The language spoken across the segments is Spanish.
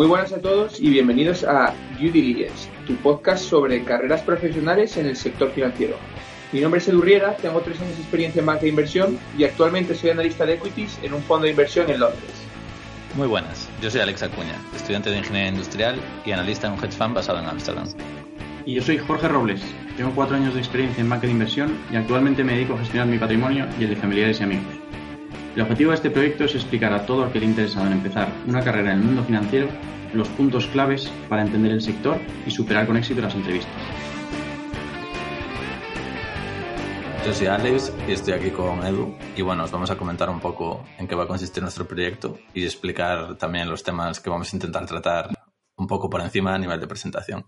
Muy buenas a todos y bienvenidos a Due Diligence, tu podcast sobre carreras profesionales en el sector financiero. Mi nombre es Edu Riera, tengo tres años de experiencia en banca de inversión y actualmente soy analista de equities en un fondo de inversión en Londres. Muy buenas, yo soy Alex Acuña, estudiante de Ingeniería Industrial y analista en un hedge fund basado en Ámsterdam. Y yo soy Jorge Robles, tengo cuatro años de experiencia en banca de inversión y actualmente me dedico a gestionar mi patrimonio y el de familiares y amigos. El objetivo de este proyecto es explicar a todo aquel interesado en empezar una carrera en el mundo financiero los puntos claves para entender el sector y superar con éxito las entrevistas. Yo soy Alex y estoy aquí con Edu y bueno, os vamos a comentar un poco en qué va a consistir nuestro proyecto y explicar también los temas que vamos a intentar tratar un poco por encima a nivel de presentación.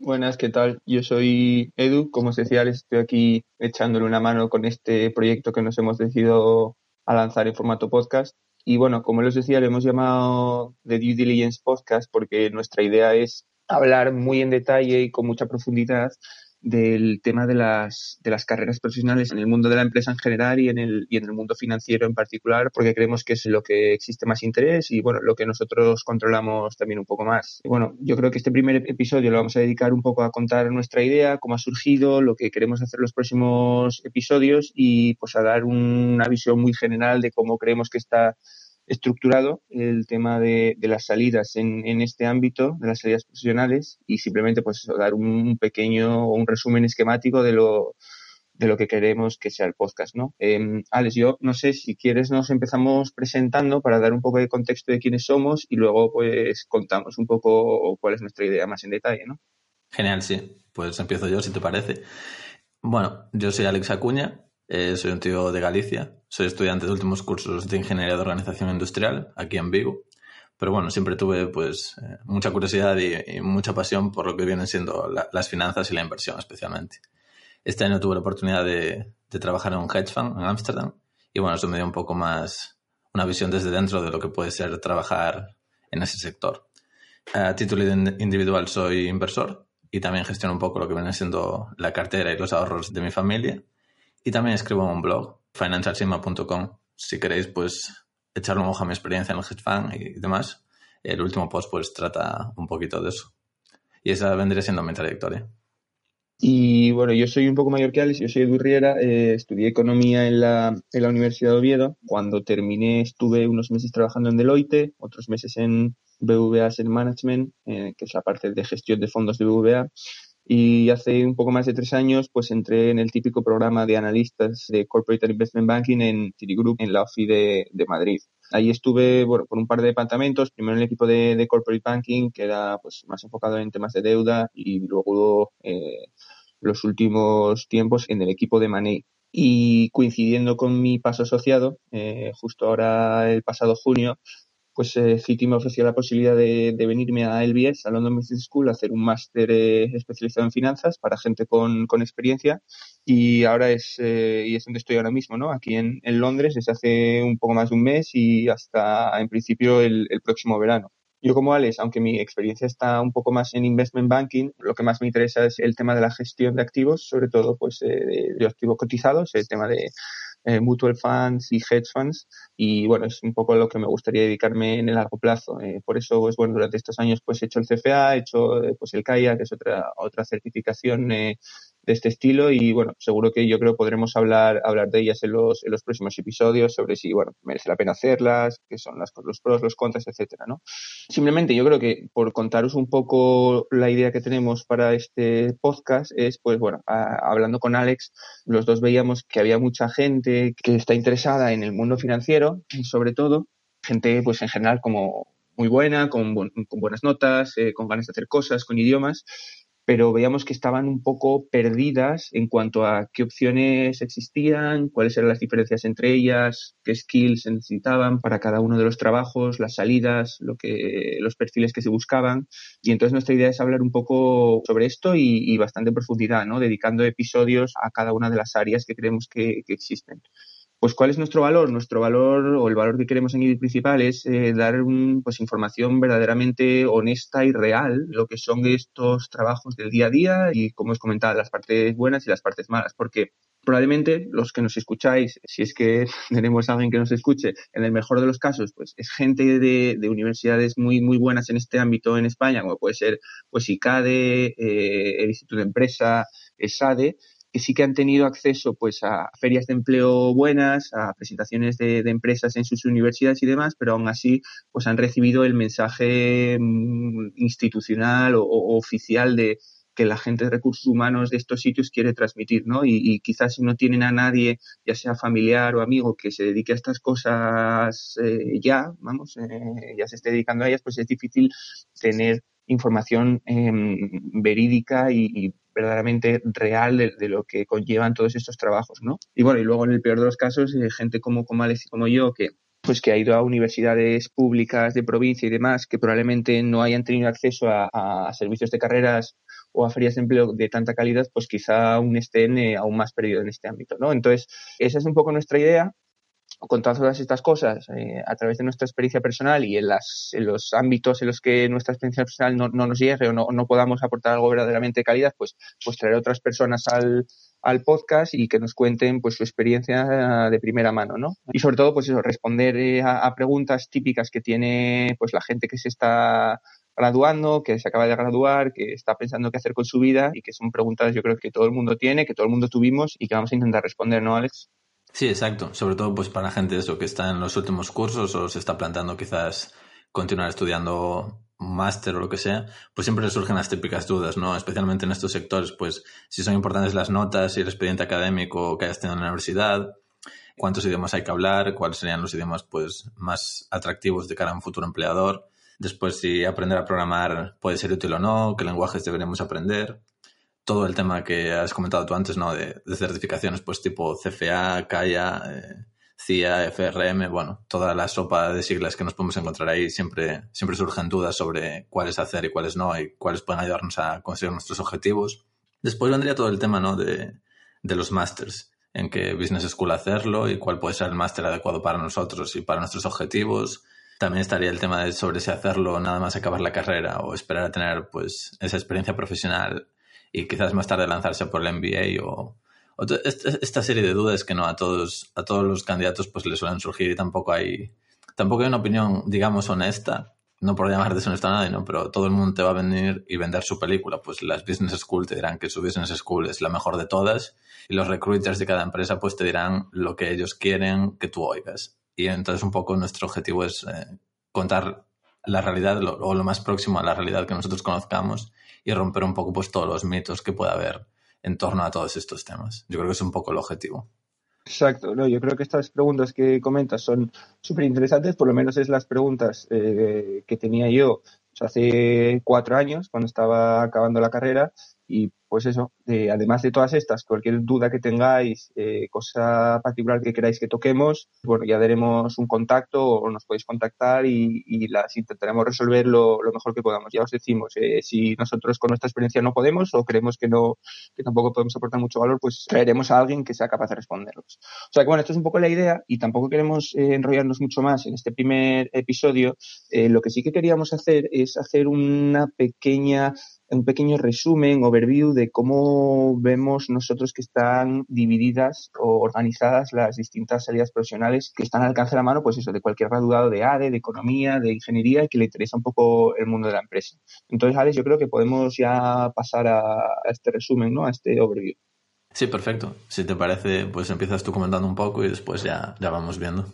Buenas, ¿qué tal? Yo soy Edu, como os decía, estoy aquí echándole una mano con este proyecto que nos hemos decidido a lanzar en formato podcast. Y bueno, como les decía, le hemos llamado The Due Diligence Podcast porque nuestra idea es hablar muy en detalle y con mucha profundidad del tema de las, de las carreras profesionales en el mundo de la empresa en general y en, el, y en el mundo financiero en particular, porque creemos que es lo que existe más interés y bueno, lo que nosotros controlamos también un poco más. Y bueno, yo creo que este primer episodio lo vamos a dedicar un poco a contar nuestra idea, cómo ha surgido, lo que queremos hacer los próximos episodios y pues a dar una visión muy general de cómo creemos que está estructurado el tema de, las salidas en, en, este ámbito, de las salidas profesionales, y simplemente pues dar un pequeño o un resumen esquemático de lo, de lo que queremos que sea el podcast, ¿no? Eh, Alex, yo no sé si quieres nos empezamos presentando para dar un poco de contexto de quiénes somos y luego pues contamos un poco cuál es nuestra idea más en detalle, ¿no? Genial, sí. Pues empiezo yo, si te parece. Bueno, yo soy Alex Acuña, eh, soy un tío de Galicia, soy estudiante de últimos cursos de Ingeniería de Organización Industrial aquí en Vigo, pero bueno, siempre tuve pues eh, mucha curiosidad y, mucha pasión por lo que vienen siendo las finanzas y la inversión especialmente. Este año tuve la oportunidad de, trabajar en un hedge fund en Ámsterdam y bueno, eso me dio un poco más una visión desde dentro de lo que puede ser trabajar en ese sector. A título individual soy inversor y también gestiono un poco lo que viene siendo la cartera y los ahorros de mi familia y también escribo un blog, financialsima.com. Si queréis, pues, echarle un ojo a mi experiencia en el hedge fund y demás. El último post, pues, trata un poquito de eso. Y esa vendría siendo mi trayectoria. Y bueno, yo soy un poco mayor que Alex, yo soy Edu Riera, eh, estudié economía en la, en la Universidad de Oviedo. Cuando terminé estuve unos meses trabajando en Deloitte, otros meses en BVA Asset Management, eh, que es la parte de gestión de fondos de BVA. Y hace un poco más de tres años, pues entré en el típico programa de analistas de Corporate Investment Banking en Citigroup, en la OFI de, de Madrid. Ahí estuve bueno, por un par de departamentos, primero en el equipo de, Corporate Banking, que era pues, más enfocado en temas de deuda, y luego eh, los últimos tiempos en el equipo de Money. Y coincidiendo con mi paso asociado, eh, justo ahora el pasado junio, pues eh, Citi me ofreció la posibilidad de, venirme a LBS, a London Business School, a hacer un máster eh, especializado en finanzas para gente con, experiencia y ahora es, eh, y es donde estoy ahora mismo, ¿no? Aquí en, Londres desde hace un poco más de un mes y hasta en principio el, próximo verano. Yo como Alex, aunque mi experiencia está un poco más en investment banking, lo que más me interesa es el tema de la gestión de activos, sobre todo pues de, de activos cotizados, el tema de eh, mutual funds y hedge funds y bueno, es un poco lo que me gustaría dedicarme en el largo plazo. Eh, por eso, pues bueno, durante estos años pues he hecho el CFA, he hecho eh, pues el CAIA, que es otra, otra certificación de este estilo y bueno, seguro que yo creo podremos hablar, hablar de ellas en los, en los próximos episodios sobre si, bueno, merece la pena hacerlas, qué son las, los pros, los contras, etcétera, ¿no? Simplemente yo creo que por contaros un poco la idea que tenemos para este podcast es, pues bueno, hablando con Alex, los dos veíamos que había mucha gente que está interesada en el mundo financiero sobre todo gente pues en general como muy buena, con, con buenas notas, eh, con ganas de hacer cosas, con idiomas pero veíamos que estaban un poco perdidas en cuanto a qué opciones existían, cuáles eran las diferencias entre ellas, qué skills se necesitaban para cada uno de los trabajos, las salidas, lo que, los perfiles que se buscaban. Y entonces nuestra idea es hablar un poco sobre esto y, bastante profundidad, ¿no? dedicando episodios a cada una de las áreas que creemos que existen. Pues ¿cuál es nuestro valor? Nuestro valor o el valor que queremos en el principal es eh, dar pues, información verdaderamente honesta y real, lo que son estos trabajos del día a día y, como os comentaba, las partes buenas y las partes malas, porque probablemente los que nos escucháis, si es que tenemos a alguien que nos escuche, en el mejor de los casos, pues es gente de, de universidades muy, muy buenas en este ámbito en España, como puede ser pues ICADE, eh, el Instituto de Empresa, ESADE, que sí que han tenido acceso pues a ferias de empleo buenas, a presentaciones de, empresas en sus universidades y demás, pero aún así pues han recibido el mensaje mm, institucional o, oficial de que la gente de recursos humanos de estos sitios quiere transmitir, ¿no? Y, quizás si no tienen a nadie, ya sea familiar o amigo, que se dedique a estas cosas eh, ya, vamos, eh, ya se esté dedicando a ellas, pues es difícil tener información em, verídica y, verdaderamente real de, lo que conllevan todos estos trabajos, ¿no? Y bueno, y luego en el peor de los casos, eh, gente como, como Alex y como yo, que pues que ha ido a universidades públicas de provincia y demás, que probablemente no hayan tenido acceso a, servicios de carreras o a ferias de empleo de tanta calidad, pues quizá aún estén eh, aún más perdidos en este ámbito, ¿no? Entonces, esa es un poco nuestra idea con todas estas cosas eh, a través de nuestra experiencia personal y en, las, en los ámbitos en los que nuestra experiencia personal no, no nos llegue o no, no, podamos aportar algo verdaderamente de calidad, pues, pues traer otras personas al, al podcast y que nos cuenten pues su experiencia de primera mano, ¿no? Y sobre todo, pues eso, responder eh, a, a, preguntas típicas que tiene pues la gente que se está graduando, que se acaba de graduar, que está pensando qué hacer con su vida y que son preguntas yo creo que todo el mundo tiene, que todo el mundo tuvimos y que vamos a intentar responder, ¿no, Alex? Sí, exacto. Sobre todo pues para gente eso que está en los últimos cursos o se está planteando quizás continuar estudiando un máster o lo que sea, pues siempre surgen las típicas dudas, ¿no? Especialmente en estos sectores, pues si son importantes las notas y el expediente académico que hayas tenido en la universidad, cuántos idiomas hay que hablar, cuáles serían los idiomas pues más atractivos de cara a un futuro empleador, después si aprender a programar puede ser útil o no, qué lenguajes deberíamos aprender todo el tema que has comentado tú antes, ¿no? De, certificaciones, pues tipo CFA, CAIA, eh, CIA, FRM, bueno, toda la sopa de siglas que nos podemos encontrar ahí, siempre, siempre surgen dudas sobre cuáles hacer y cuáles no, y cuáles pueden ayudarnos a conseguir nuestros objetivos. Después vendría todo el tema, ¿no? De, de los másters, en qué business school hacerlo y cuál puede ser el máster adecuado para nosotros y para nuestros objetivos. También estaría el tema de sobre si hacerlo nada más acabar la carrera o esperar a tener, pues, esa experiencia profesional y quizás más tarde lanzarse por el MBA o, esta serie de dudas que no a todos a todos los candidatos pues les suelen surgir y tampoco hay tampoco hay una opinión digamos honesta no por llamar deshonesto a nadie, ¿no? Pero todo el mundo te va a venir y vender su película. Pues las business school te dirán que su business school es la mejor de todas y los recruiters de cada empresa pues te dirán lo que ellos quieren que tú oigas. Y entonces un poco nuestro objetivo es eh, contar la realidad o lo más próximo a la realidad que nosotros conozcamos y romper un poco pues todos los mitos que pueda haber en torno a todos estos temas. Yo creo que es un poco el objetivo. Exacto, no, yo creo que estas preguntas que comentas son súper interesantes, por lo menos es las preguntas eh, que tenía yo hace cuatro años, cuando estaba acabando la carrera, pues eso, eh, además de todas estas, cualquier duda que tengáis, eh, cosa particular que queráis que toquemos, bueno, ya daremos un contacto o nos podéis contactar y, las intentaremos resolver lo, mejor que podamos. Ya os decimos, eh, si nosotros con nuestra experiencia no podemos o creemos que no, que tampoco podemos aportar mucho valor, pues traeremos a alguien que sea capaz de responderlos. O sea que bueno, esto es un poco la idea y tampoco queremos enrollarnos mucho más en este primer episodio. lo que sí que queríamos hacer es hacer una pequeña un pequeño resumen, overview de cómo vemos nosotros que están divididas o organizadas las distintas salidas profesionales que están al alcance de la mano, pues eso, de cualquier graduado de ADE, de economía, de ingeniería y que le interesa un poco el mundo de la empresa. Entonces, Alex, yo creo que podemos ya pasar a, este resumen, ¿no? A este overview. Sí, perfecto. Si te parece, pues empiezas tú comentando un poco y después ya, ya vamos viendo.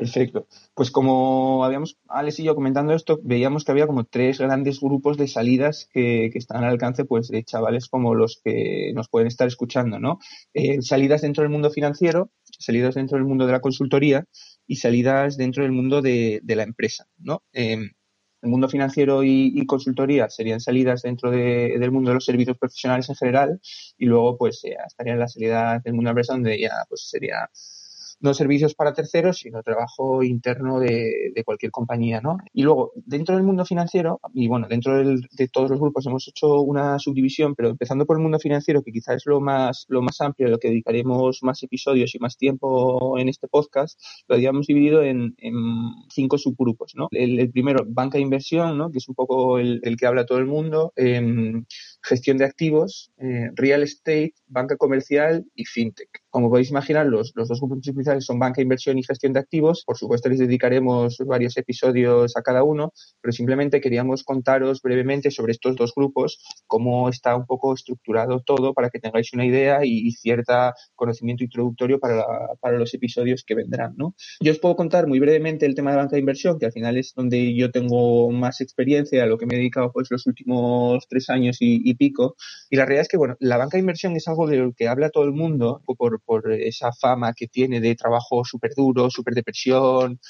Perfecto. Pues como habíamos, Alex y yo comentando esto, veíamos que había como tres grandes grupos de salidas que, están al alcance pues de chavales como los que nos pueden estar escuchando, ¿no? Eh, salidas dentro del mundo financiero, salidas dentro del mundo de la consultoría y salidas dentro del mundo de, la empresa, ¿no? Em, el mundo financiero y, consultoría serían salidas dentro del mundo de los servicios profesionales en general y luego pues eh, estarían las salidas del mundo de la empresa donde ya pues sería no servicios para terceros, sino trabajo interno de, cualquier compañía, ¿no? Y luego, dentro del mundo financiero, y bueno, dentro de todos los grupos hemos hecho una subdivisión, pero empezando por el mundo financiero, que quizás es lo más, lo más amplio, lo que dedicaremos más episodios y más tiempo en este podcast, lo habíamos dividido en, cinco subgrupos, ¿no? El, primero, banca de inversión, ¿no? Que es un poco el, que habla todo el mundo, em, gestión de activos, eh, real estate, banca comercial y fintech. Como podéis imaginar, los, los, dos grupos principales son banca, inversión y gestión de activos. Por supuesto, les dedicaremos varios episodios a cada uno, pero simplemente queríamos contaros brevemente sobre estos dos grupos, cómo está un poco estructurado todo para que tengáis una idea y, y cierta conocimiento introductorio para, para los episodios que vendrán. ¿no? Yo os puedo contar muy brevemente el tema de banca de inversión, que al final es donde yo tengo más experiencia, a lo que me he dedicado pues, los últimos tres años y, y pico. Y la realidad es que bueno, la banca de inversión es algo de lo que habla todo el mundo por, por esa fama que tiene de trabajo súper duro, súper de presión,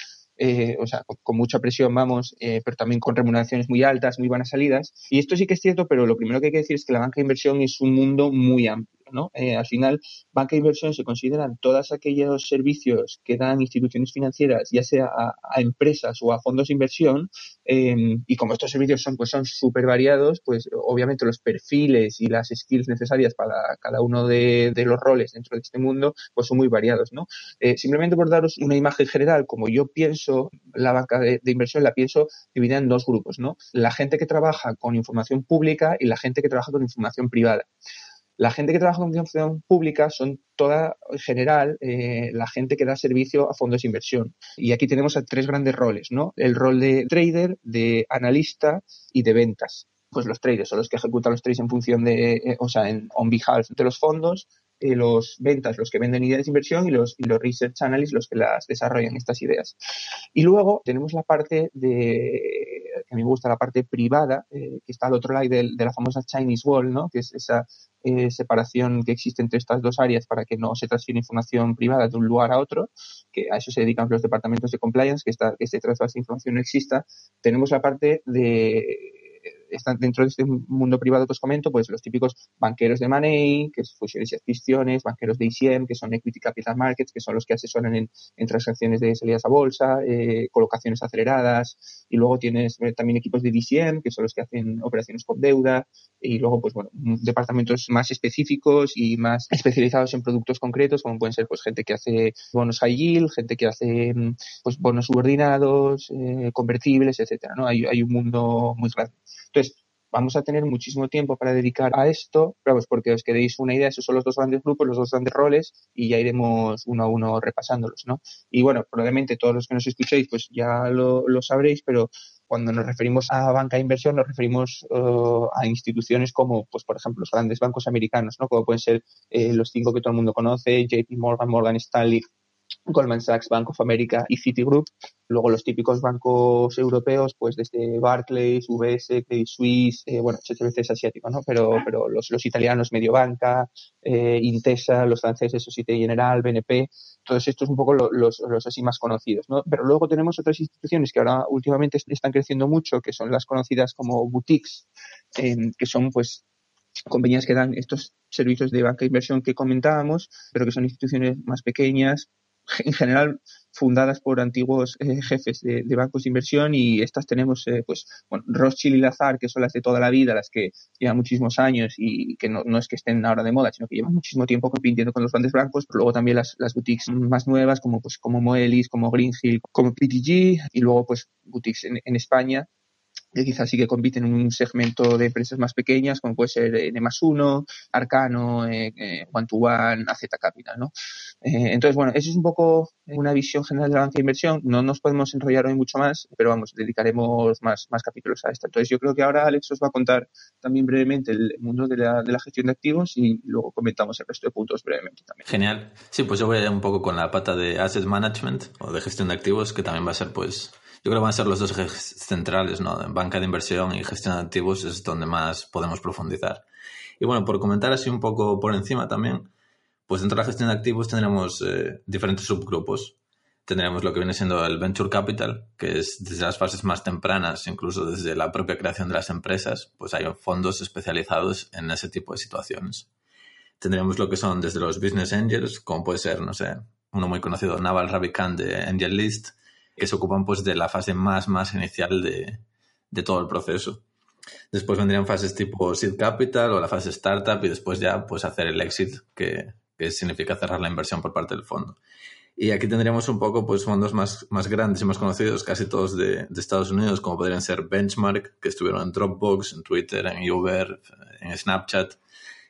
eh, o sea, con, con, mucha presión, vamos, eh, pero también con remuneraciones muy altas, muy buenas salidas. Y esto sí que es cierto, pero lo primero que hay que decir es que la banca de inversión es un mundo muy amplio. Eh, al final, banca de inversión se consideran todos aquellos servicios que dan instituciones financieras, ya sea a, empresas o a fondos de inversión, eh, y como estos servicios son pues son súper variados, pues obviamente los perfiles y las skills necesarias para cada uno de, de, los roles dentro de este mundo pues son muy variados, ¿no? Eh, simplemente por daros una imagen general, como yo pienso la banca de, de, inversión, la pienso dividida en dos grupos, ¿no? La gente que trabaja con información pública y la gente que trabaja con información privada. La gente que trabaja con información pública son toda, en general, eh, la gente que da servicio a fondos de inversión. Y aquí tenemos a tres grandes roles, ¿no? El rol de trader, de analista y de ventas. Pues los traders son los que ejecutan los trades en función de, eh, o sea, en on behalf de los fondos, eh, los ventas los que venden ideas de inversión y los, los research analysts los que las desarrollan estas ideas. Y luego tenemos la parte de, que a mí me gusta la parte privada, eh, que está al otro lado de, la famosa Chinese Wall, ¿no? que es esa eh, separación que existe entre estas dos áreas para que no se transfiera información privada de un lugar a otro, que a eso se dedican los departamentos de compliance, que, esta, que este trasvase de información no exista. Tenemos la parte de están dentro de este mundo privado que os comento, pues los típicos banqueros de money, que es fusiones y adquisiciones, banqueros de ICM, que son equity capital markets, que son los que asesoran en, en transacciones de salidas a bolsa, eh, colocaciones aceleradas, y luego tienes eh, también equipos de DCM, que son los que hacen operaciones con deuda, y luego, pues bueno, departamentos más específicos y más especializados en productos concretos, como pueden ser pues gente que hace bonos high yield, gente que hace pues bonos subordinados, eh, convertibles, etcétera, ¿no? Hay, hay un mundo muy grande. Entonces, vamos a tener muchísimo tiempo para dedicar a esto, pero pues porque os queréis una idea, esos son los dos grandes grupos, los dos grandes roles, y ya iremos uno a uno repasándolos, ¿no? Y bueno, probablemente todos los que nos escuchéis, pues ya lo, lo sabréis, pero cuando nos referimos a banca de inversión, nos referimos uh, a instituciones como, pues, por ejemplo, los grandes bancos americanos, ¿no? Como pueden ser eh, los cinco que todo el mundo conoce, JP Morgan, Morgan Stanley, Goldman Sachs, Bank of America y Citigroup. Luego los típicos bancos europeos, pues desde Barclays, UBS, Credit Suisse, eh, bueno, HSBC es asiático, ¿no? Pero, pero los, los italianos, Mediobanca, eh, Intesa, los franceses, Societe General, BNP, todos estos un poco los, los, así más conocidos, ¿no? Pero luego tenemos otras instituciones que ahora últimamente están creciendo mucho, que son las conocidas como boutiques, eh, que son pues compañías que dan estos servicios de banca de inversión que comentábamos, pero que son instituciones más pequeñas, en general fundadas por antiguos eh, jefes de, bancos de inversión y estas tenemos eh, pues bueno, Rothschild y Lazar que son las de toda la vida las que llevan muchísimos años y que no, no es que estén ahora de moda sino que llevan muchísimo tiempo compitiendo con los grandes bancos pero luego también las, las boutiques más nuevas como pues como Moelis como Greenhill como PTG y luego pues boutiques en, en España que quizás sí que compiten en un segmento de empresas más pequeñas, como puede ser N más uno, Arcano, eh, eh, One to One, AZ Capital, ¿no? Eh, entonces, bueno, eso es un poco una visión general de la banca de inversión. No nos podemos enrollar hoy mucho más, pero vamos, dedicaremos más, más capítulos a esta. Entonces, yo creo que ahora Alex os va a contar también brevemente el mundo de la, de la gestión de activos y luego comentamos el resto de puntos brevemente también. Genial. Sí, pues yo voy a un poco con la pata de Asset Management o de gestión de activos, que también va a ser, pues, creo que van a ser los dos ejes centrales, ¿no? Banca de inversión y gestión de activos es donde más podemos profundizar. Y bueno, por comentar así un poco por encima también, pues dentro de la gestión de activos tendremos eh, diferentes subgrupos. Tendremos lo que viene siendo el Venture Capital, que es desde las fases más tempranas, incluso desde la propia creación de las empresas, pues hay fondos especializados en ese tipo de situaciones. Tendremos lo que son desde los Business Angels, como puede ser, no sé, uno muy conocido, Naval Ravikant de Angel List, que se ocupan pues de la fase más, más inicial de, de todo el proceso. Después vendrían fases tipo seed capital o la fase startup y después ya pues hacer el exit, que, que significa cerrar la inversión por parte del fondo. Y aquí tendríamos un poco pues fondos más, más grandes y más conocidos, casi todos de, Estados Unidos, como podrían ser Benchmark, que estuvieron en Dropbox, en Twitter, en Uber, en Snapchat.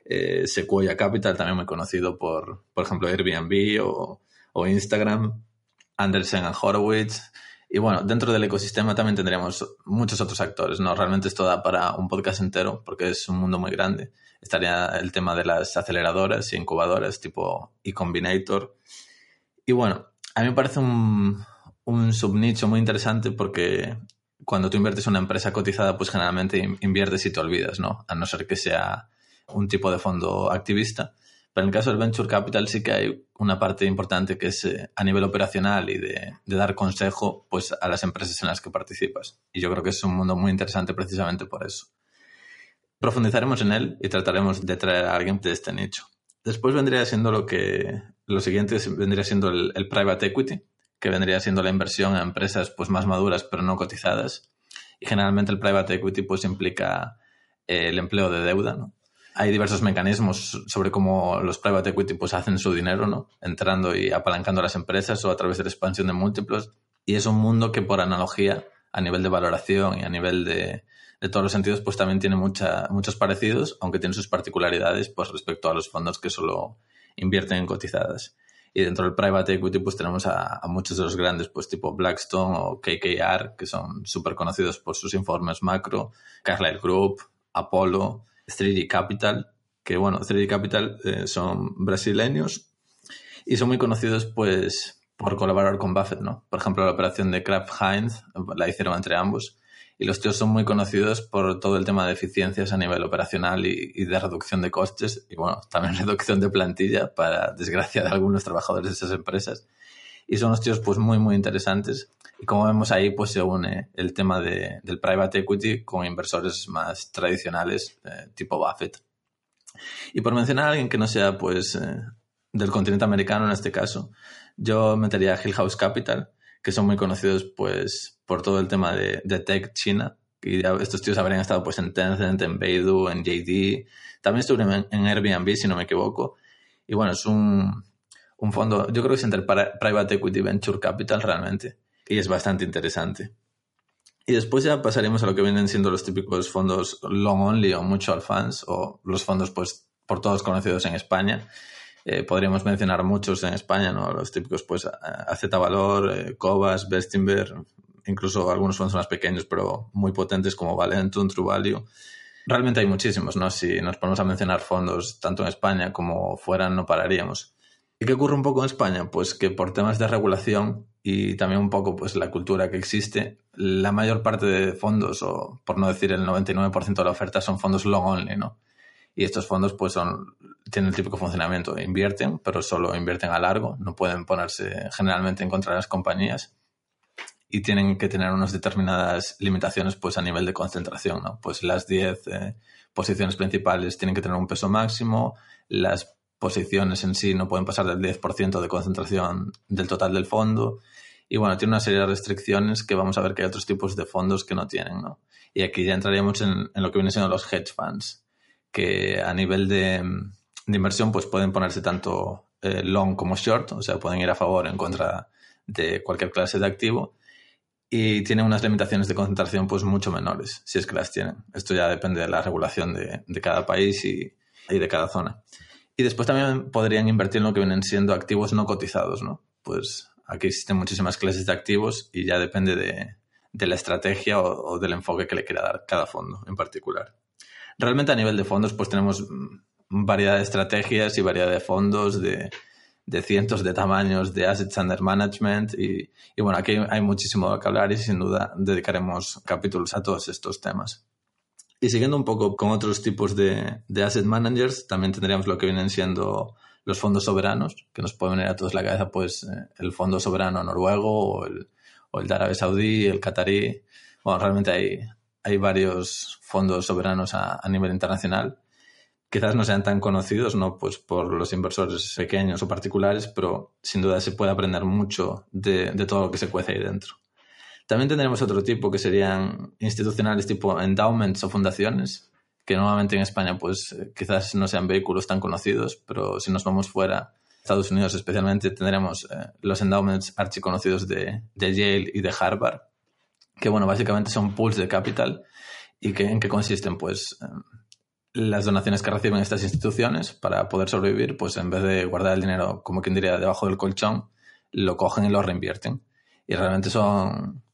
eh, Sequoia Capital, también muy conocido por, por ejemplo, Airbnb o, o Instagram, Andersen and Horowitz. Y bueno, dentro del ecosistema también tendríamos muchos otros actores, ¿no? Realmente esto da para un podcast entero porque es un mundo muy grande. Estaría el tema de las aceleradoras y incubadoras tipo eCombinator. Y bueno, a mí me parece un, un subnicho muy interesante porque cuando tú inviertes en una empresa cotizada, pues generalmente inviertes y te olvidas, ¿no? A no ser que sea un tipo de fondo activista. Pero en el caso del Venture Capital sí que hay una parte importante que es eh, a nivel operacional y de, dar consejo pues, a las empresas en las que participas. Y yo creo que es un mundo muy interesante precisamente por eso. Profundizaremos en él y trataremos de traer a alguien de este nicho. Después vendría siendo lo que lo siguiente vendría siendo el, private equity, que vendría siendo la inversión en empresas pues más maduras pero no cotizadas. Y generalmente el private equity pues implica eh, el empleo de deuda, ¿no? Hay diversos mecanismos sobre cómo los private equity pues hacen su dinero, ¿no? Entrando y apalancando a las empresas o a través de la expansión de múltiplos. Y es un mundo que por analogía, a nivel de valoración y a nivel de, de todos los sentidos, pues también tiene mucha, muchos parecidos, aunque tiene sus particularidades pues respecto a los fondos que solo invierten en cotizadas. Y dentro del private equity pues tenemos a, a muchos de los grandes, pues tipo Blackstone o KKR, que son súper conocidos por sus informes macro, Carlyle Group, Apollo, 3D Capital, que bueno, 3D Capital eh, son brasileños y son muy conocidos pues por colaborar con Buffett, ¿no? Por ejemplo, la operación de Kraft Heinz la hicieron entre ambos y los tíos son muy conocidos por todo el tema de eficiencias a nivel operacional y, de reducción de costes y bueno, también reducción de plantilla para desgracia de algunos trabajadores de esas empresas. Y son los tíos pues muy muy interesantes y como vemos ahí, pues se une el tema de, del private equity con inversores más tradicionales, eh, tipo Buffett. Y por mencionar a alguien que no sea, pues, eh, del continente americano en este caso, yo metería a Hill House Capital, que son muy conocidos, pues, por todo el tema de, de tech China. Y estos tíos habrían estado, pues, en Tencent, en Beidou, en JD. También estuvieron en, Airbnb, si no me equivoco. Y bueno, es un, un fondo, yo creo que es entre Private Equity Venture Capital realmente y es bastante interesante. Y después ya pasaremos a lo que vienen siendo los típicos fondos long only o mutual funds o los fondos pues por todos conocidos en España. Eh, podríamos mencionar muchos en España, ¿no? Los típicos pues AZ Valor, eh, Cobas, Bestinver, incluso algunos fondos más pequeños pero muy potentes como Valentum, True Value. Realmente hay muchísimos, ¿no? Si nos ponemos a mencionar fondos tanto en España como fuera no pararíamos. ¿Y qué ocurre un poco en España? Pues que por temas de regulación y también un poco pues la cultura que existe, la mayor parte de fondos, o por no decir el 99% de la oferta, son fondos long only, ¿no? Y estos fondos pues son, tienen el típico funcionamiento, invierten, pero solo invierten a largo, no pueden ponerse generalmente en contra de las compañías y tienen que tener unas determinadas limitaciones pues a nivel de concentración, ¿no? Pues las 10 eh, posiciones principales tienen que tener un peso máximo, las posiciones en sí no pueden pasar del 10% de concentración del total del fondo. Y bueno, tiene una serie de restricciones que vamos a ver que hay otros tipos de fondos que no tienen, ¿no? Y aquí ya entraríamos en, lo que vienen siendo los hedge funds, que a nivel de, inversión pues pueden ponerse tanto eh, long como short, o sea, pueden ir a favor o en contra de cualquier clase de activo y tienen unas limitaciones de concentración pues mucho menores, si es que las tienen. Esto ya depende de la regulación de, de cada país y de cada zona. Y después también podrían invertir en lo que vienen siendo activos no cotizados, ¿no? Pues aquí existen muchísimas clases de activos y ya depende de, la estrategia o, del enfoque que le quiera dar cada fondo en particular. Realmente a nivel de fondos pues tenemos variedad de estrategias y variedad de fondos de, cientos de tamaños de assets under management y, y bueno, aquí hay muchísimo que hablar y sin duda dedicaremos capítulos a todos estos temas. Y siguiendo un poco con otros tipos de, asset managers, también tendríamos lo que vienen siendo los fondos soberanos, que nos pueden venir a todos la cabeza, pues eh, el fondo soberano noruego o el, o el de Arabia Saudí, el catarí. Bueno, realmente hay, hay varios fondos soberanos a, nivel internacional. Quizás no sean tan conocidos, ¿no? Pues por los inversores pequeños o particulares, pero sin duda se puede aprender mucho de, de todo lo que se cuece ahí dentro. También tendremos otro tipo que serían institucionales tipo endowments o fundaciones, que normalmente en España pues eh, quizás no sean vehículos tan conocidos, pero si nos vamos fuera, Estados Unidos especialmente, tendremos eh, los endowments archiconocidos de, de Yale y de Harvard, que bueno, básicamente son pools de capital y que en qué consisten pues las donaciones que reciben estas instituciones para poder sobrevivir, pues en vez de guardar el dinero, como quien diría, debajo del colchón, lo cogen y lo reinvierten. Y realmente son,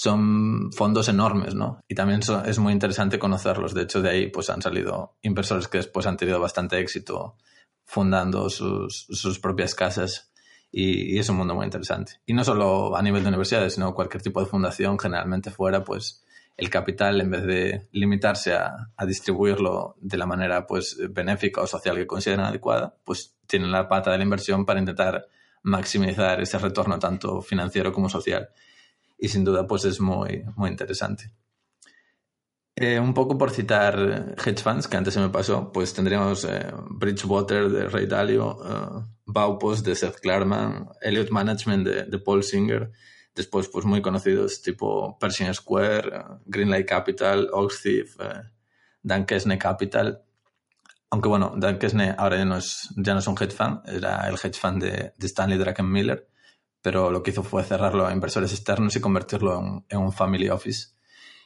son fondos enormes, ¿no? Y también es muy interesante conocerlos. De hecho, de ahí pues han salido inversores que después han tenido bastante éxito fundando sus, sus propias casas y, es un mundo muy interesante. Y no solo a nivel de universidades, sino cualquier tipo de fundación, generalmente fuera, pues el capital, en vez de limitarse a, a distribuirlo de la manera pues benéfica o social que consideren adecuada, pues tienen la pata de la inversión para intentar maximizar ese retorno tanto financiero como social. Y sin duda, pues es muy, muy interesante. Eh, un poco por citar hedge funds, que antes se me pasó, pues tendríamos eh, Bridgewater de Ray Dalio, uh, Baupos de Seth Klarman, Elliott Management de, Paul Singer, después pues muy conocidos tipo Pershing Square, Greenlight Capital, Oxthief, Dan Kesney Capital. Aunque bueno, Dan Kesney ahora ya no es, ya no es un hedge fund, era el hedge fund de, Stanley Druckenmiller, pero lo que hizo fue cerrarlo a inversores externos y convertirlo en un family office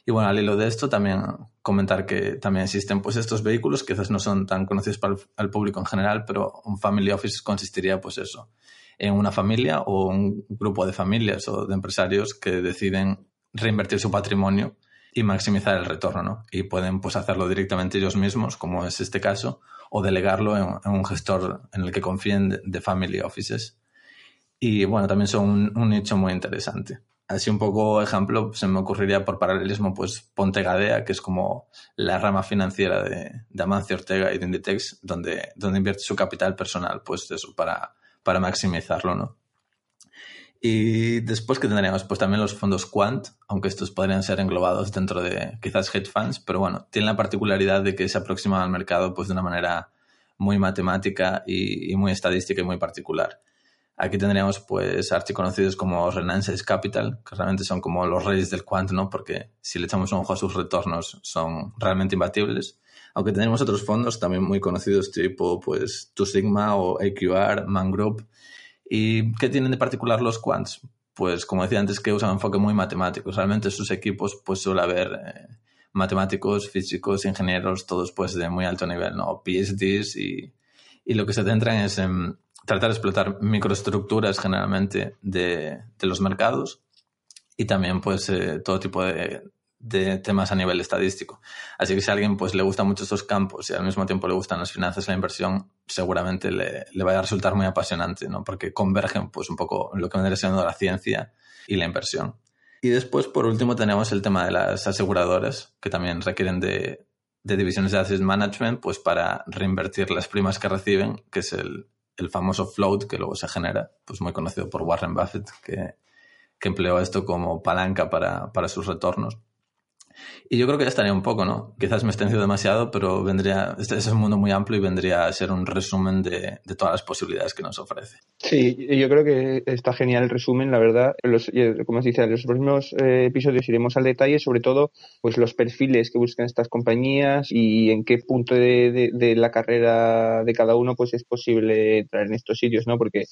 y bueno, al hilo de esto también comentar que también existen pues estos vehículos que quizás no son tan conocidos para el, público en general, pero un family office consistiría pues eso, en una familia o un grupo de familias o de empresarios que deciden reinvertir su patrimonio y maximizar el retorno, ¿no? Y pueden pues hacerlo directamente ellos mismos, como es este caso, o delegarlo en, un gestor en el que confíen de, family offices. Y bueno, también son un nicho muy interesante así un poco ejemplo, se me ocurriría por paralelismo, pues Ponte Gadea, que es como la rama financiera de, de Amancio Ortega y de Inditex, donde, donde invierte su capital personal, pues eso, para, para maximizarlo, ¿no? Y después que tendríamos, pues también los fondos Quant, aunque estos podrían ser englobados dentro de quizás hedge funds, pero bueno, tienen la particularidad de que se aproximan al mercado pues de una manera muy matemática y, y muy estadística y muy particular. Aquí tendríamos pues archiconocidos como Renaissance Capital, que realmente son como los reyes del quant, ¿no? Porque si le echamos un ojo a sus retornos son realmente imbatibles. Aunque tenemos otros fondos también muy conocidos tipo pues Two Sigma o AQR, Man Group. ¿Y qué tienen de particular los quants? Pues como decía antes que usan un enfoque muy matemático. Realmente sus equipos pues suele haber eh, matemáticos, físicos, ingenieros, todos pues de muy alto nivel, ¿no? PhDs y, y lo que se centran es en tratar de explotar microestructuras generalmente de, de los mercados y también pues eh, todo tipo de, de, temas a nivel estadístico. Así que si a alguien pues le gustan mucho estos campos y al mismo tiempo le gustan las finanzas la inversión, seguramente le, le va a resultar muy apasionante, ¿no? Porque convergen pues un poco lo que vendría siendo la ciencia y la inversión. Y después, por último, tenemos el tema de las aseguradoras, que también requieren de, de divisiones de asset management, pues para reinvertir las primas que reciben, que es el, el famoso float que luego se genera, pues muy conocido por Warren Buffett, que, empleó esto como palanca para, para sus retornos. Y yo creo que ya estaría un poco, ¿no? Quizás me extendido demasiado, pero vendría, este es un mundo muy amplio y vendría a ser un resumen de, de, todas las posibilidades que nos ofrece. Sí, yo creo que está genial el resumen, la verdad. Los, como os dice, en los próximos eh, episodios iremos al detalle, sobre todo, pues los perfiles que buscan estas compañías y en qué punto de, de, de la carrera de cada uno pues es posible entrar en estos sitios, ¿no? Porque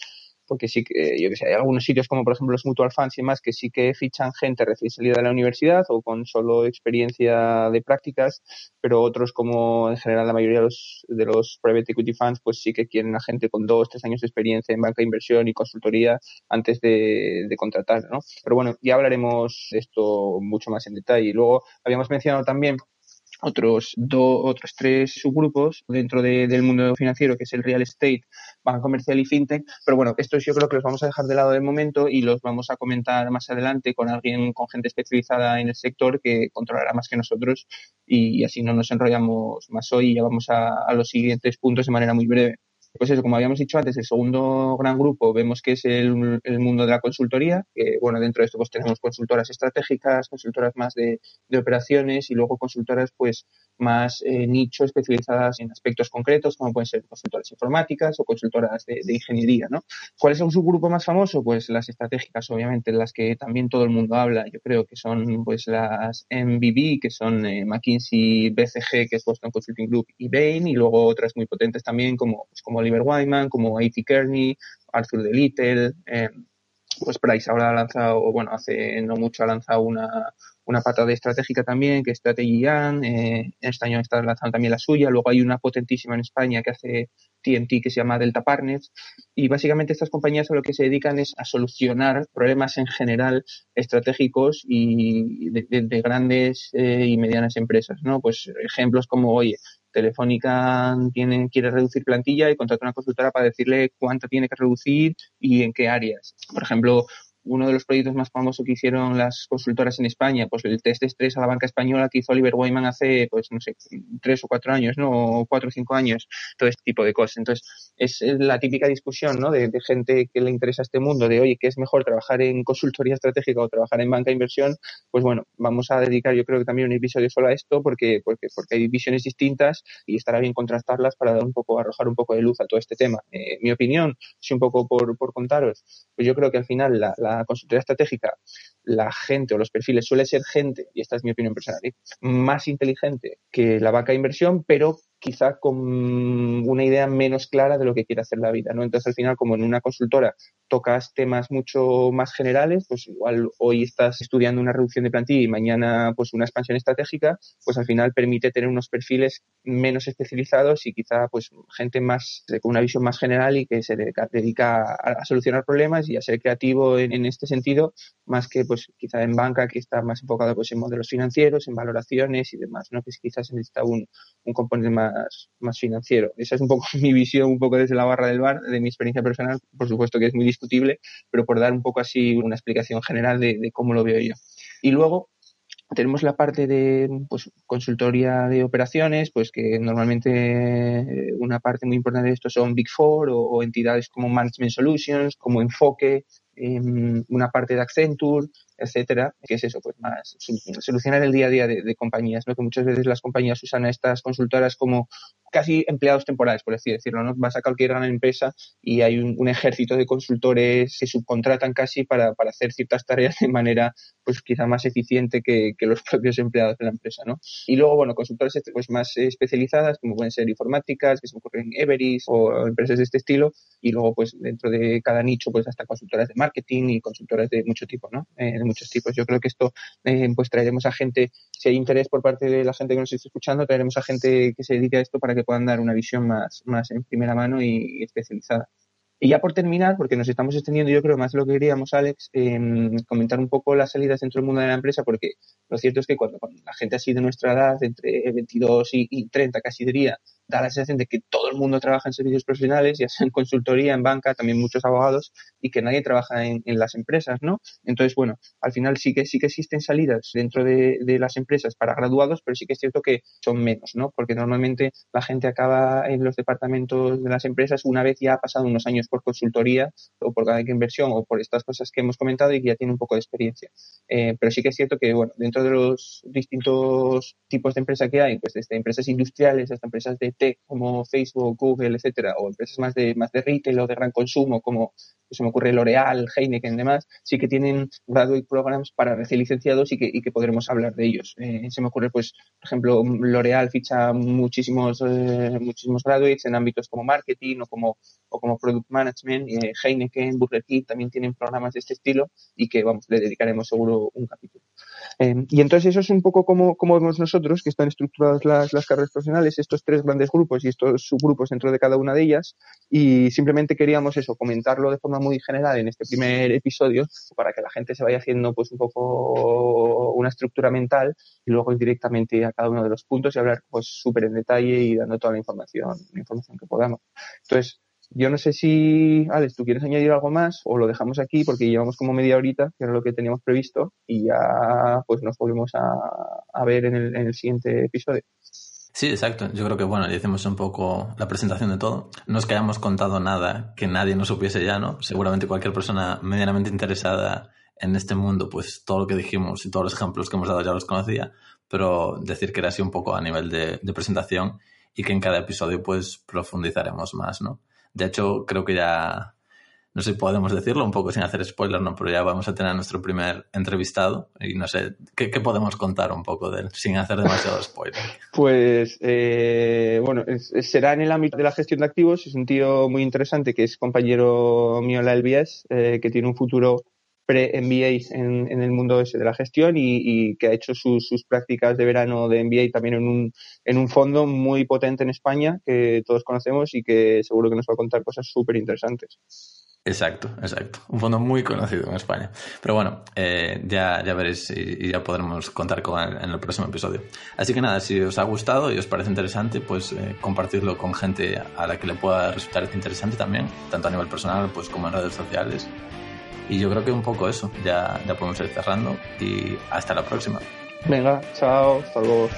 porque sí que, yo que sé, hay algunos sitios como por ejemplo los mutual funds y demás que sí que fichan gente recién salida de la universidad o con solo experiencia de prácticas, pero otros como en general la mayoría de los, de los private equity funds pues sí que quieren a gente con dos, tres años de experiencia en banca de inversión y consultoría antes de, de contratar, ¿no? Pero bueno, ya hablaremos de esto mucho más en detalle. Luego habíamos mencionado también otros dos, otros tres subgrupos dentro de, del mundo financiero, que es el real estate, banca comercial y fintech. Pero bueno, estos yo creo que los vamos a dejar de lado de momento y los vamos a comentar más adelante con alguien, con gente especializada en el sector que controlará más que nosotros y así no nos enrollamos más hoy y ya vamos a, a los siguientes puntos de manera muy breve. Pues eso, como habíamos dicho antes, el segundo gran grupo vemos que es el, el mundo de la consultoría, que bueno, dentro de esto pues tenemos consultoras estratégicas, consultoras más de, de operaciones y luego consultoras pues más eh, nicho especializadas en aspectos concretos, como pueden ser consultoras informáticas o consultoras de, ingeniería, ¿no? ¿Cuál es el subgrupo más famoso? Pues las estratégicas, obviamente, las que también todo el mundo habla, yo creo que son pues las MBB, que son eh, McKinsey, BCG, que es Boston Consulting Group, y Bain, y luego otras muy potentes también como, pues, como Oliver Wyman, como A.T. Kearney, Arthur de Little, eh, pues Price ahora ha lanzado, bueno, hace no mucho ha lanzado una, una pata de estratégica también, que es Strategy eh, este año está lanzando también la suya. Luego hay una potentísima en España que hace TNT que se llama Delta Partners. Y básicamente estas compañías a lo que se dedican es a solucionar problemas en general estratégicos y de, grandes eh, y medianas empresas, ¿no? Pues ejemplos como, oye, Telefónica tiene, quiere reducir plantilla y contrata una consultora para decirle cuánto tiene que reducir y en qué áreas. Por ejemplo, uno de los proyectos más famosos que hicieron las consultoras en España, pues el test de estrés a la banca española que hizo Oliver Wyman hace, pues no sé, tres o cuatro años, ¿no? O cuatro o cinco años, todo este tipo de cosas. Entonces, es la típica discusión, ¿no? De, gente que le interesa este mundo, de, oye, ¿qué es mejor, trabajar en consultoría estratégica o trabajar en banca de inversión? Pues bueno, vamos a dedicar yo creo que también un episodio solo a esto porque, porque, porque hay visiones distintas y estará bien contrastarlas para dar un poco, arrojar un poco de luz a todo este tema. Eh, mi opinión, si un poco por, por contaros, pues yo creo que al final la, la consultoría estratégica, la gente o los perfiles suele ser gente, y esta es mi opinión personal, ¿eh? más inteligente que la banca de inversión, pero quizá con una idea menos clara de lo que quiere hacer la vida, ¿no? Entonces, al final, como en una consultora tocas temas mucho más generales, pues igual hoy estás estudiando una reducción de plantilla y mañana pues una expansión estratégica, pues al final permite tener unos perfiles menos especializados y quizá pues gente más con una visión más general y que se dedica a, solucionar problemas y a ser creativo en, este sentido, más que pues quizá en banca que está más enfocado pues en modelos financieros, en valoraciones y demás, ¿no? Que quizás necesita un, un componente más más, financiero. Esa es un poco mi visión, un poco desde la barra del bar, de mi experiencia personal, por supuesto que es muy discutible, pero por dar un poco así una explicación general de, cómo lo veo yo. Y luego, tenemos la parte de pues, consultoría de operaciones, pues que normalmente eh, una parte muy importante de esto son Big Four o, entidades como Management Solutions, como Enfoque, em, una parte de Accenture, etcétera, que es eso, pues más solucionar el día a día de, compañías, ¿no? Que muchas veces las compañías usan a estas consultoras como casi empleados temporales, por así decirlo, ¿no? Vas a cualquier gran empresa y hay un, ejército de consultores que subcontratan casi para, para, hacer ciertas tareas de manera, pues quizá más eficiente que, que, los propios empleados de la empresa, ¿no? Y luego, bueno, consultoras pues más especializadas, como pueden ser informáticas, que se ocurren Everis o empresas de este estilo, y luego, pues dentro de cada nicho, pues hasta consultoras de marketing y consultoras de mucho tipo, ¿no? Eh, muchos tipos. Yo creo que esto, eh, pues traeremos a gente, si hay interés por parte de la gente que nos está escuchando, traeremos a gente que se dedique a esto para que puedan dar una visión más, más en primera mano y, especializada. Y ya por terminar, porque nos estamos extendiendo, yo creo más de lo que queríamos, Alex, comentar un poco las salidas dentro del mundo de la empresa, porque lo cierto es que cuando, la gente así de nuestra edad, entre 22 y, y 30 casi diría, da la sensación de que todo el mundo trabaja en servicios profesionales, ya sea en consultoría, en banca, también muchos abogados, y que nadie trabaja en, las empresas, ¿no? Entonces, bueno, al final sí que sí que existen salidas dentro de, las empresas para graduados, pero sí que es cierto que son menos, ¿no? Porque normalmente la gente acaba en los departamentos de las empresas una vez ya ha pasado unos años por consultoría o por cada inversión o por estas cosas que hemos comentado y que ya tiene un poco de experiencia. Eh, pero sí que es cierto que, bueno, dentro de los distintos tipos de empresa que hay, pues desde empresas industriales hasta empresas de como Facebook, Google, etcétera, o empresas más de, más de retail o de gran consumo como se me ocurre L'Oreal, Heineken y demás, sí que tienen graduate programs para recién licenciados y que, y que podremos hablar de ellos. Eh, se me ocurre, pues, por ejemplo, L'Oreal ficha muchísimos, eh, muchísimos graduates en ámbitos como marketing o como, o como product management. Eh, Heineken, Burger King también tienen programas de este estilo y que, vamos, le dedicaremos seguro un capítulo. Eh, y entonces eso es un poco como, como vemos nosotros, que están estructuradas las, las carreras profesionales, estos tres grandes grupos y estos subgrupos dentro de cada una de ellas. Y simplemente queríamos eso, comentarlo de forma muy general en este primer episodio para que la gente se vaya haciendo pues un poco una estructura mental y luego ir directamente a cada uno de los puntos y hablar pues súper en detalle y dando toda la información, la información que podamos. Entonces, yo no sé si, Alex, tú quieres añadir algo más o lo dejamos aquí porque llevamos como media horita, que era lo que teníamos previsto, y ya pues nos volvemos a, ver en el, en el siguiente episodio. Sí, exacto. Yo creo que, bueno, ya hicimos un poco la presentación de todo. No es que hayamos contado nada que nadie no supiese ya, ¿no? Seguramente cualquier persona medianamente interesada en este mundo, pues todo lo que dijimos y todos los ejemplos que hemos dado ya los conocía, pero decir que era así un poco a nivel de, de presentación y que en cada episodio pues profundizaremos más, ¿no? De hecho, creo que ya no sé si podemos decirlo un poco sin hacer spoiler, ¿no? Pero ya vamos a tener nuestro primer entrevistado y no sé, ¿qué, podemos contar un poco de él sin hacer demasiado spoiler? Pues, eh, bueno, será en el ámbito de la gestión de activos, es un tío muy interesante que es compañero mío en la LBS, eh, que tiene un futuro pre-MBA en, el mundo ese de la gestión y, que ha hecho sus, sus, prácticas de verano de MBA también en un, en un fondo muy potente en España que todos conocemos y que seguro que nos va a contar cosas súper interesantes. Exacto, exacto. Un fondo muy conocido en España. Pero bueno, eh, ya, ya veréis y, ya podremos contar con él en el próximo episodio. Así que nada, si os ha gustado y os parece interesante, pues eh, compartidlo con gente a la que le pueda resultar interesante también, tanto a nivel personal pues como en redes sociales. Y yo creo que un poco eso, ya, ya podemos ir cerrando y hasta la próxima. Venga, chao, hasta luego.